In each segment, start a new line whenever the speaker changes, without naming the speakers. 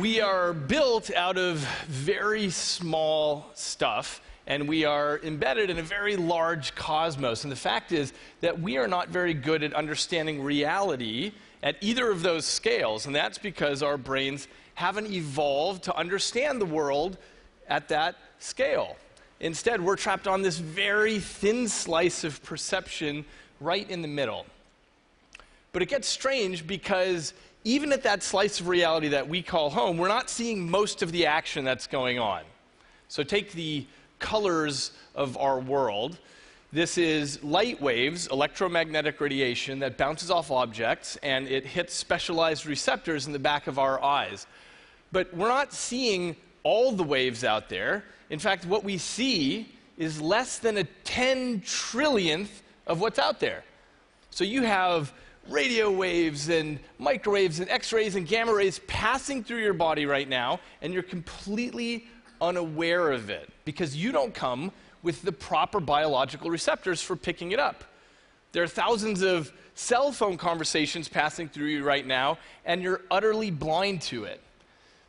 We are built out of very small stuff, and we are embedded in a very large cosmos. And the fact is that we are not very good at understanding reality at either of those scales, and that's because our brains haven't evolved to understand the world at that scale. Instead, we're trapped on this very thin slice of perception right in the middle. But it gets strange because even at that slice of reality that we call home, we're not seeing most of the action that's going on. So take the colors of our world. This is light waves, electromagnetic radiation that bounces off objects and it hits specialized receptors in the back of our eyes. But we're not seeing all the waves out there. In fact, what we see is less than a 10 trillionth of what's out there. So you have radio waves and microwaves and x rays and gamma rays passing through your body right now, and you're completely unaware of it because you don't come with the proper biological receptors for picking it up. There are thousands of cell phone conversations passing through you right now, and you're utterly blind to it.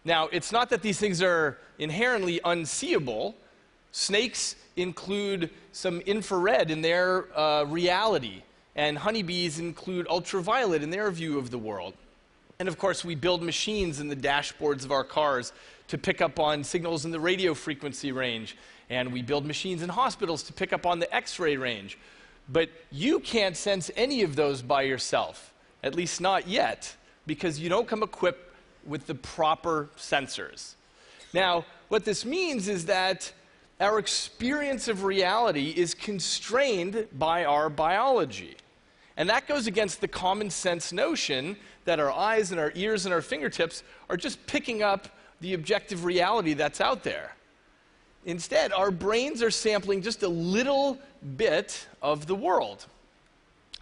Now, it's not that these things are inherently unseeable. Snakes include some infrared in their uh, reality and honeybees include ultraviolet in their view of the world. And of course, we build machines in the dashboards of our cars to pick up on signals in the radio frequency range. And we build machines in hospitals to pick up on the X ray range. But you can't sense any of those by yourself, at least not yet, because you don't come equipped with the proper sensors. Now, what this means is that our experience of reality is constrained by our biology. And that goes against the common sense notion that our eyes and our ears and our fingertips are just picking up the objective reality that's out there. Instead, our brains are sampling just a little bit of the world.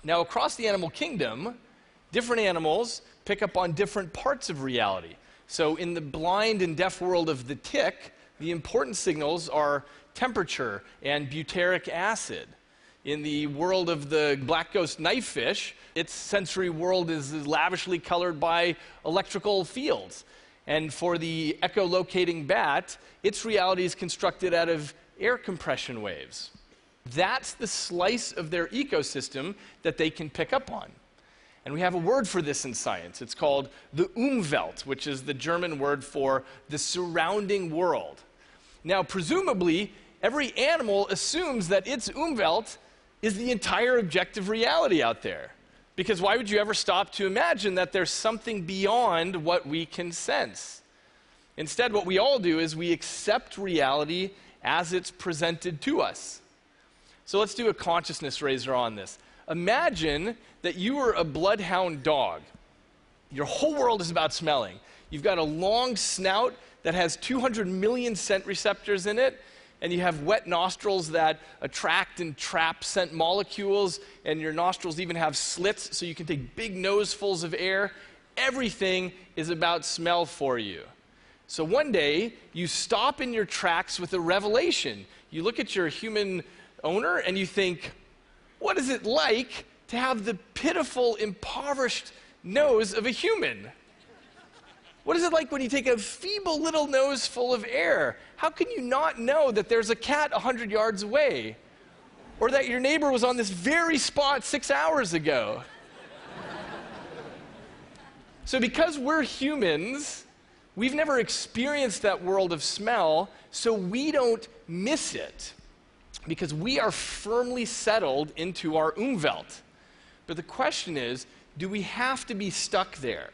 Now, across the animal kingdom, different animals pick up on different parts of reality. So, in the blind and deaf world of the tick, the important signals are temperature and butyric acid. In the world of the black ghost knifefish, its sensory world is lavishly colored by electrical fields. And for the echolocating bat, its reality is constructed out of air compression waves. That's the slice of their ecosystem that they can pick up on. And we have a word for this in science. It's called the Umwelt, which is the German word for the surrounding world. Now, presumably, every animal assumes that its Umwelt is the entire objective reality out there. Because why would you ever stop to imagine that there's something beyond what we can sense? Instead, what we all do is we accept reality as it's presented to us. So let's do a consciousness raiser on this. Imagine that you were a bloodhound dog. Your whole world is about smelling. You've got a long snout that has 200 million scent receptors in it, and you have wet nostrils that attract and trap scent molecules, and your nostrils even have slits so you can take big nosefuls of air. Everything is about smell for you. So one day, you stop in your tracks with a revelation. You look at your human owner and you think, what is it like to have the pitiful, impoverished nose of a human? What is it like when you take a feeble little nose full of air? How can you not know that there's a cat 100 yards away? Or that your neighbor was on this very spot six hours ago? so, because we're humans, we've never experienced that world of smell, so we don't miss it because we are firmly settled into our umwelt. But the question is do we have to be stuck there?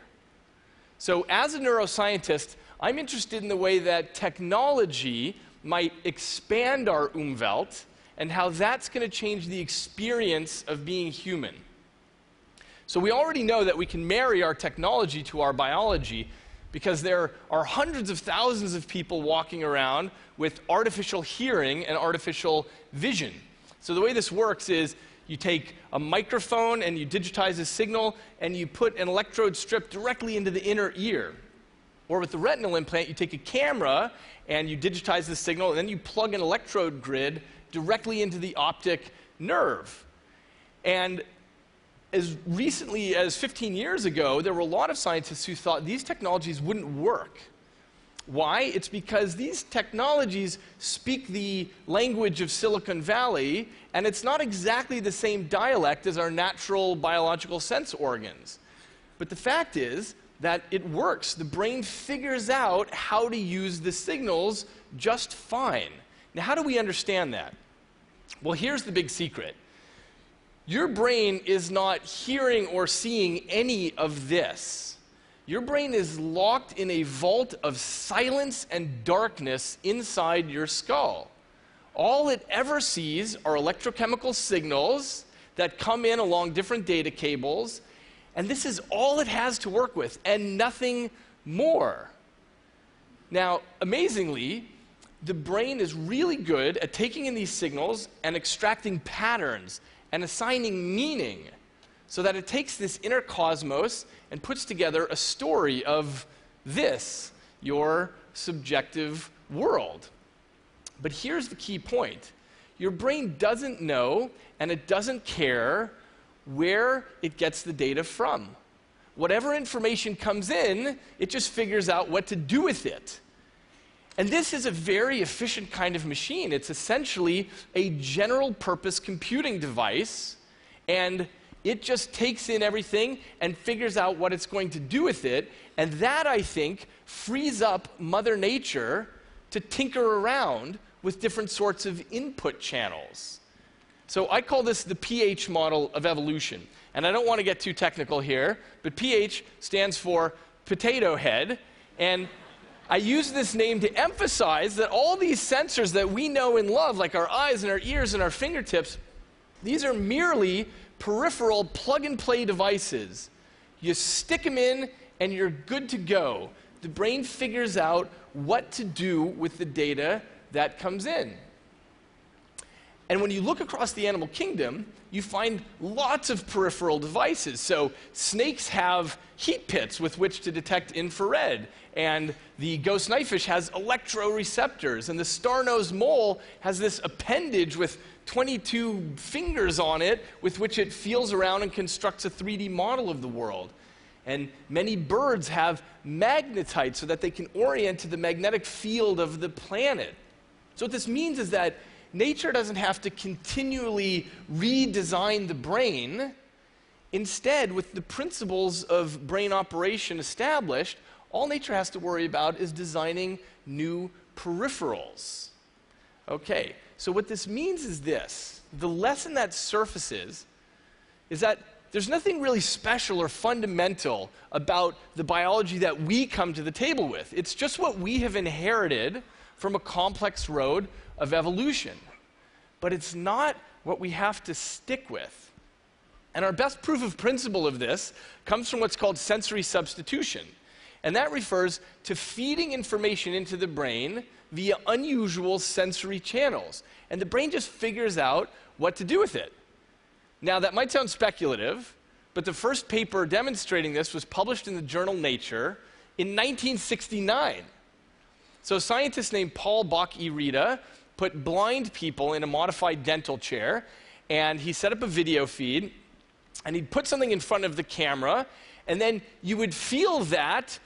So, as a neuroscientist, I'm interested in the way that technology might expand our Umwelt and how that's going to change the experience of being human. So, we already know that we can marry our technology to our biology because there are hundreds of thousands of people walking around with artificial hearing and artificial vision. So, the way this works is you take a microphone and you digitize a signal and you put an electrode strip directly into the inner ear. Or with the retinal implant, you take a camera and you digitize the signal and then you plug an electrode grid directly into the optic nerve. And as recently as 15 years ago, there were a lot of scientists who thought these technologies wouldn't work Why? It's because these technologies speak the language of Silicon Valley, and it's not exactly the same dialect as our natural biological sense organs. But the fact is that it works. The brain figures out how to use the signals just fine. Now, how do we understand that? Well, here's the big secret your brain is not hearing or seeing any of this. Your brain is locked in a vault of silence and darkness inside your skull. All it ever sees are electrochemical signals that come in along different data cables, and this is all it has to work with, and nothing more. Now, amazingly, the brain is really good at taking in these signals and extracting patterns and assigning meaning so that it takes this inner cosmos and puts together a story of this, your subjective world. But here's the key point your brain doesn't know and it doesn't care where it gets the data from. Whatever information comes in, it just figures out what to do with it. And this is a very efficient kind of machine. It's essentially a general purpose computing device, and it just takes in everything and figures out what it's going to do with it. And that, I think, frees up Mother Nature to tinker around with different sorts of input channels. So I call this the PH model of evolution. And I don't want to get too technical here, but PH stands for potato head. And I use this name to emphasize that all these sensors that we know and love, like our eyes and our ears and our fingertips, these are merely peripheral plug and play devices. You stick them in and you're good to go. The brain figures out what to do with the data that comes in. And when you look across the animal kingdom, you find lots of peripheral devices. So, snakes have heat pits with which to detect infrared, and the ghost knifefish has electroreceptors, and the star-nosed mole has this appendage with 22 fingers on it with which it feels around and constructs a 3D model of the world. And many birds have magnetite so that they can orient to the magnetic field of the planet. So, what this means is that nature doesn't have to continually redesign the brain. Instead, with the principles of brain operation established, all nature has to worry about is designing new peripherals. Okay, so what this means is this the lesson that surfaces is that there's nothing really special or fundamental about the biology that we come to the table with. It's just what we have inherited from a complex road of evolution. But it's not what we have to stick with. And our best proof of principle of this comes from what's called sensory substitution. And that refers to feeding information into the brain via unusual sensory channels. And the brain just figures out what to do with it. Now, that might sound speculative, but the first paper demonstrating this was published in the journal Nature in 1969. So, a scientist named Paul Bach-y-Rita put blind people in a modified dental chair, and he set up a video feed, and he'd put something in front of the camera, and then you would feel that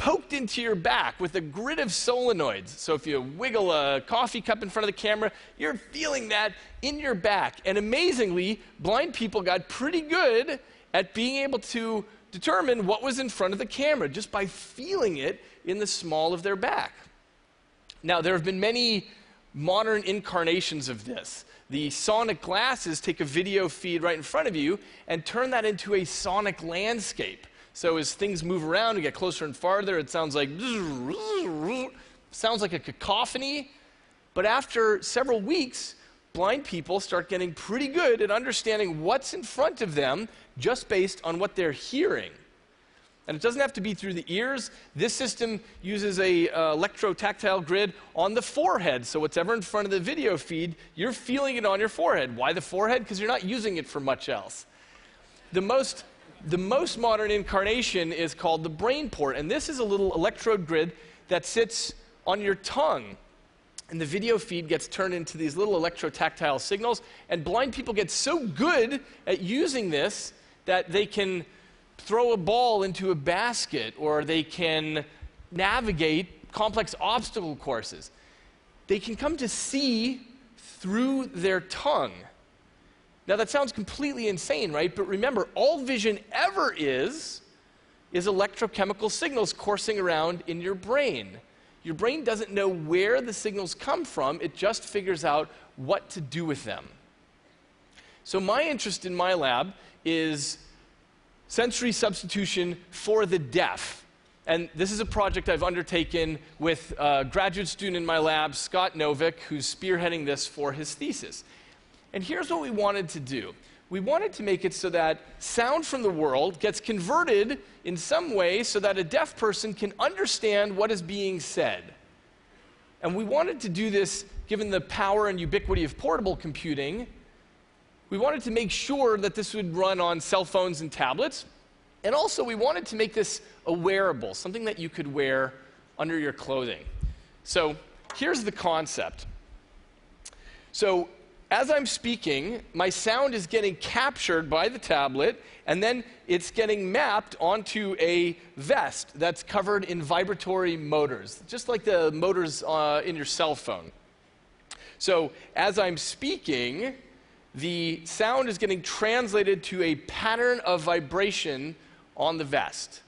poked into your back with a grid of solenoids. So if you wiggle a coffee cup in front of the camera, you're feeling that in your back. And amazingly, blind people got pretty good at being able to determine what was in front of the camera just by feeling it in the small of their back. Now, there have been many modern incarnations of this. The sonic glasses take a video feed right in front of you and turn that into a sonic landscape. So as things move around and get closer and farther, it sounds like sounds like a cacophony. But after several weeks, blind people start getting pretty good at understanding what's in front of them just based on what they're hearing. And it doesn't have to be through the ears. This system uses a uh, electrotactile grid on the forehead. So whatever in front of the video feed, you're feeling it on your forehead. Why the forehead? Because you're not using it for much else. The most, the most modern incarnation is called the BrainPort. And this is a little electrode grid that sits on your tongue. And the video feed gets turned into these little electrotactile signals. And blind people get so good at using this that they can throw a ball into a basket or they can navigate complex obstacle courses. They can come to see through their tongue. Now, that sounds completely insane, right? But remember, all vision ever is is electrochemical signals coursing around in your brain. Your brain doesn't know where the signals come from, it just figures out what to do with them. So, my interest in my lab is sensory substitution for the deaf. And this is a project I've undertaken with a graduate student in my lab, Scott Novich, who's spearheading this for his thesis. And here's what we wanted to do we wanted to make it so that sound from the world gets converted in some way so that a deaf person can understand what is being said. And we wanted to do this given the power and ubiquity of portable computing. We wanted to make sure that this would run on cell phones and tablets, and also, we wanted to make this a wearable, something that you could wear under your clothing. So, here's the concept. So, as I'm speaking, my sound is getting captured by the tablet, and then it's getting mapped onto a vest that's covered in vibratory motors, just like the motors uh, in your cell phone. So, as I'm speaking, the sound is getting translated to a pattern of vibration on the vest.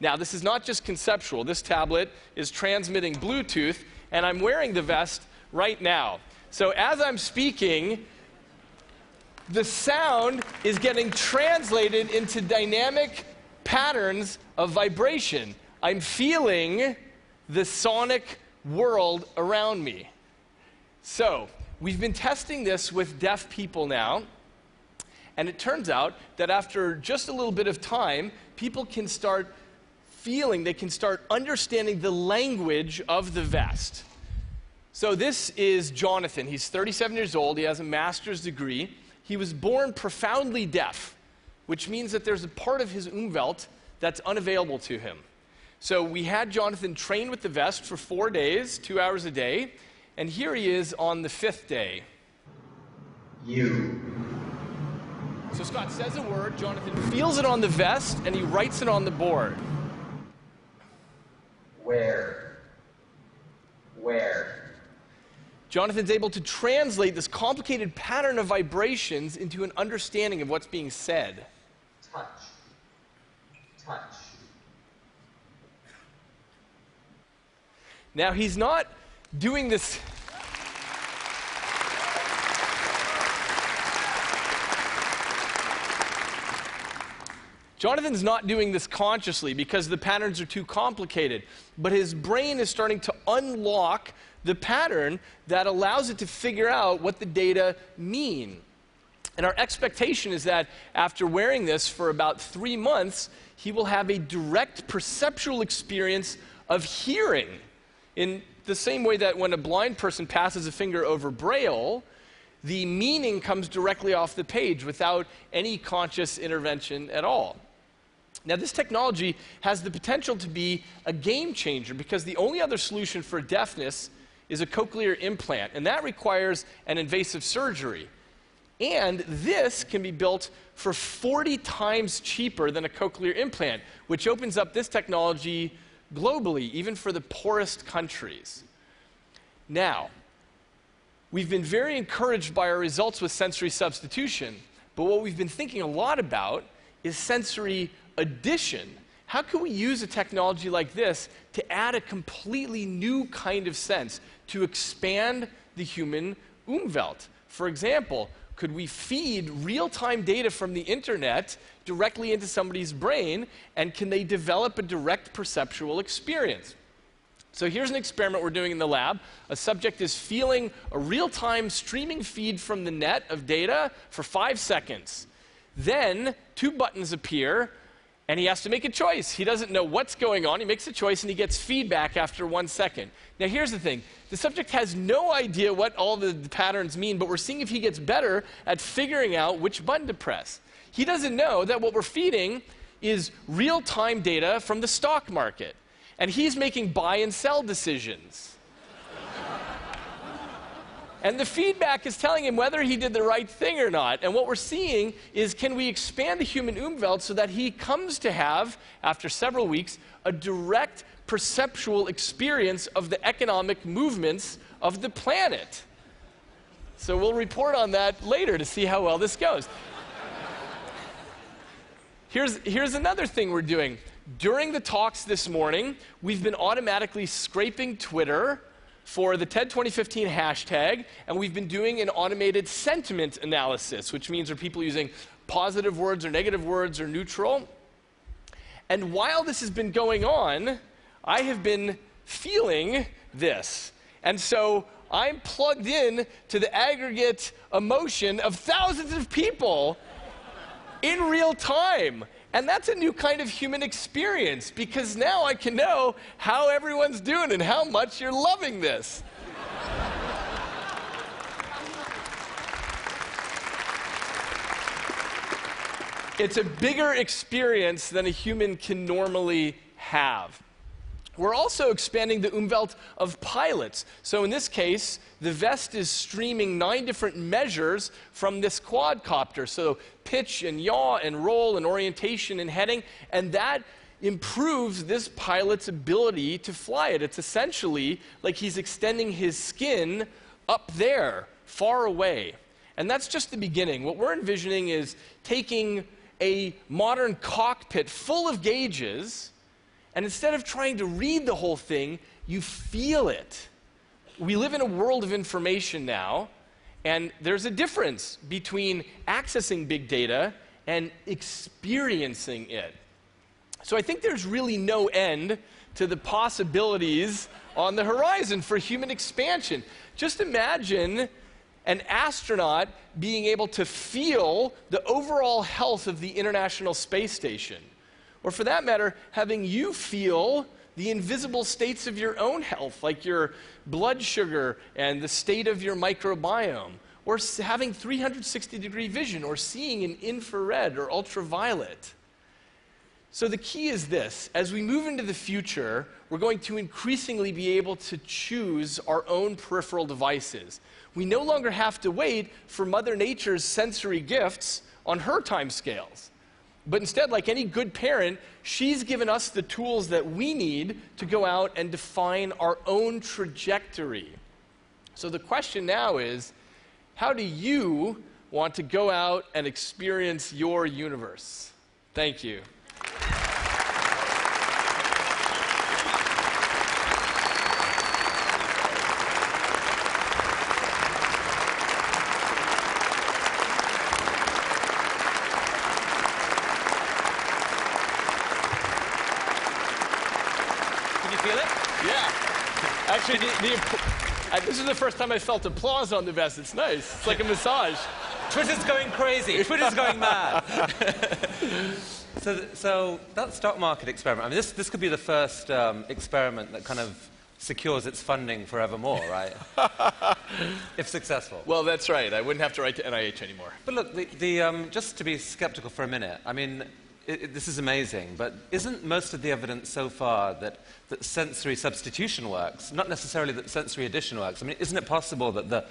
Now, this is not just conceptual. This tablet is transmitting Bluetooth, and I'm wearing the vest right now. So, as I'm speaking, the sound is getting translated into dynamic patterns of vibration. I'm feeling the sonic world around me. So, we've been testing this with deaf people now. And it turns out that after just a little bit of time, people can start feeling, they can start understanding the language of the vest. So, this is Jonathan. He's 37 years old. He has a master's degree. He was born profoundly deaf, which means that there's a part of his umwelt that's unavailable to him. So, we had Jonathan train with the vest for four days, two hours a day, and here he is on the fifth day.
You.
So Scott says a word, Jonathan feels it on the vest, and he writes it on the board.
Where? Where?
Jonathan's able to translate this complicated pattern of vibrations into an understanding of what's being said.
Touch. Touch.
Now, he's not doing this Jonathan's not doing this consciously because the patterns are too complicated, but his brain is starting to unlock the pattern that allows it to figure out what the data mean. And our expectation is that after wearing this for about three months, he will have a direct perceptual experience of hearing. In the same way that when a blind person passes a finger over braille, the meaning comes directly off the page without any conscious intervention at all. Now, this technology has the potential to be a game changer because the only other solution for deafness is a cochlear implant, and that requires an invasive surgery. And this can be built for 40 times cheaper than a cochlear implant, which opens up this technology globally, even for the poorest countries. Now, we've been very encouraged by our results with sensory substitution, but what we've been thinking a lot about is sensory addition. How can we use a technology like this to add a completely new kind of sense, to expand the human umwelt? For example, could we feed real time data from the internet directly into somebody's brain, and can they develop a direct perceptual experience? So here's an experiment we're doing in the lab. A subject is feeling a real time streaming feed from the net of data for five seconds. Then two buttons appear and he has to make a choice. He doesn't know what's going on. He makes a choice and he gets feedback after one second. Now, here's the thing the subject has no idea what all the patterns mean, but we're seeing if he gets better at figuring out which button to press. He doesn't know that what we're feeding is real time data from the stock market, and he's making buy and sell decisions. And the feedback is telling him whether he did the right thing or not. And what we're seeing is can we expand the human umwelt so that he comes to have, after several weeks, a direct perceptual experience of the economic movements of the planet? So we'll report on that later to see how well this goes. here's, here's another thing we're doing. During the talks this morning, we've been automatically scraping Twitter for the TED 2015 hashtag, and we've been doing an automated sentiment analysis, which means are people using positive words or negative words or neutral. And while this has been going on, I have been feeling this. And so I'm plugged in to the aggregate emotion of thousands of people in real time. And that's a new kind of human experience because now I can know how everyone's doing and how much you're loving this. it's a bigger experience than a human can normally have. We're also expanding the umwelt of pilots. So in this case, the vest is streaming nine different measures from this quadcopter. So pitch and yaw and roll and orientation and heading, and that improves this pilot's ability to fly it. It's essentially like he's extending his skin up there, far away. And that's just the beginning. What we're envisioning is taking a modern cockpit full of gauges and instead of trying to read the whole thing, you feel it. We live in a world of information now, and there's a difference between accessing big data and experiencing it. So I think there's really no end to the possibilities on the horizon for human expansion. Just imagine an astronaut being able to feel the overall health of the International Space Station or for that matter, having you feel the invisible states of your own health, like your blood sugar and the state of your microbiome, or having 360 degree vision, or seeing in infrared or ultraviolet. So the key is this as we move into the future, we're going to increasingly be able to choose our own peripheral devices. We no longer have to wait for Mother Nature's sensory gifts on her time scales. But instead, like any good parent, she's given us the tools that we need to go out and define our own trajectory. So the question now is how do you want to go out and experience your universe? Thank you. Actually, the, the, this is the first time I felt applause on the vest. It's nice. It's like a massage.
Twitter's going crazy. Twitter's going mad. so, so that stock market experiment, I mean, this, this could be the first um, experiment that kind of secures its funding forevermore, right? if successful.
Well, that's right. I wouldn't have to write to NIH anymore.
But look, the, the, um, just to be skeptical for a minute, I mean, it, it, this is amazing, but isn't most of the evidence so far that, that sensory substitution works, not necessarily that sensory addition works? I mean, isn't it possible that the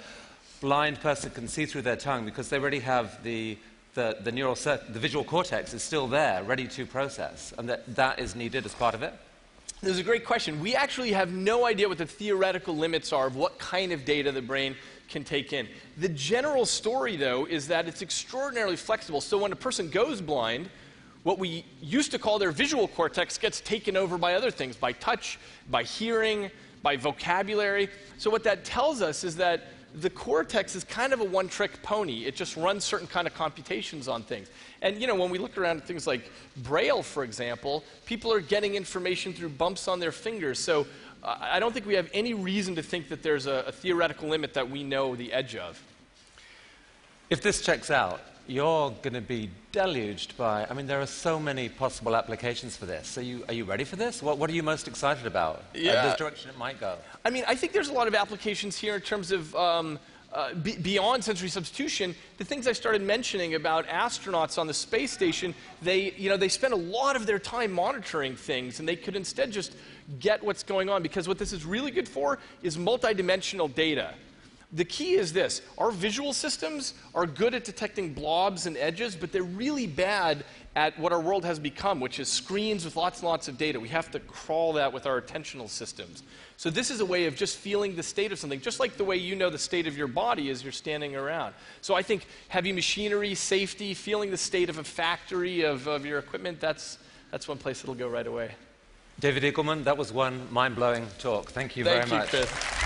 blind person can see through their tongue because they already have the, the, the neural the visual cortex is still there, ready to process, and that that is needed as part of it?
This is a great question. We actually have no idea what the theoretical limits are of what kind of data the brain can take in. The general story, though, is that it's extraordinarily flexible. So when a person goes blind, what we used to call their visual cortex gets taken over by other things, by touch, by hearing, by vocabulary. So what that tells us is that the cortex is kind of a one-trick pony. It just runs certain kind of computations on things. And you know, when we look around at things like Braille, for example, people are getting information through bumps on their fingers. So uh, I don't think we have any reason to think that there's a, a theoretical limit that we know the edge of.
If this checks out, you're going to be deluged by, I mean, there are so many possible applications for this. Are you, are you ready for this? What, what are you most excited about? Uh,
yeah.
Uh, this direction it might go.
I mean, I think there's a lot of applications here in terms of um, uh, b- beyond sensory substitution. The things I started mentioning about astronauts on the space station, they, you know, they spend a lot of their time monitoring things, and they could instead just get what's going on because what this is really good for is multidimensional data. The key is this our visual systems are good at detecting blobs and edges, but they're really bad at what our world has become, which is screens with lots and lots of data. We have to crawl that with our attentional systems. So, this is a way of just feeling the state of something, just like the way you know the state of your body as you're standing around. So, I think heavy machinery, safety, feeling the state of a factory, of, of your equipment, that's, that's one place it'll go right away.
David Eagleman, that was one mind blowing talk. Thank you
Thank
very
you,
much.
Chris.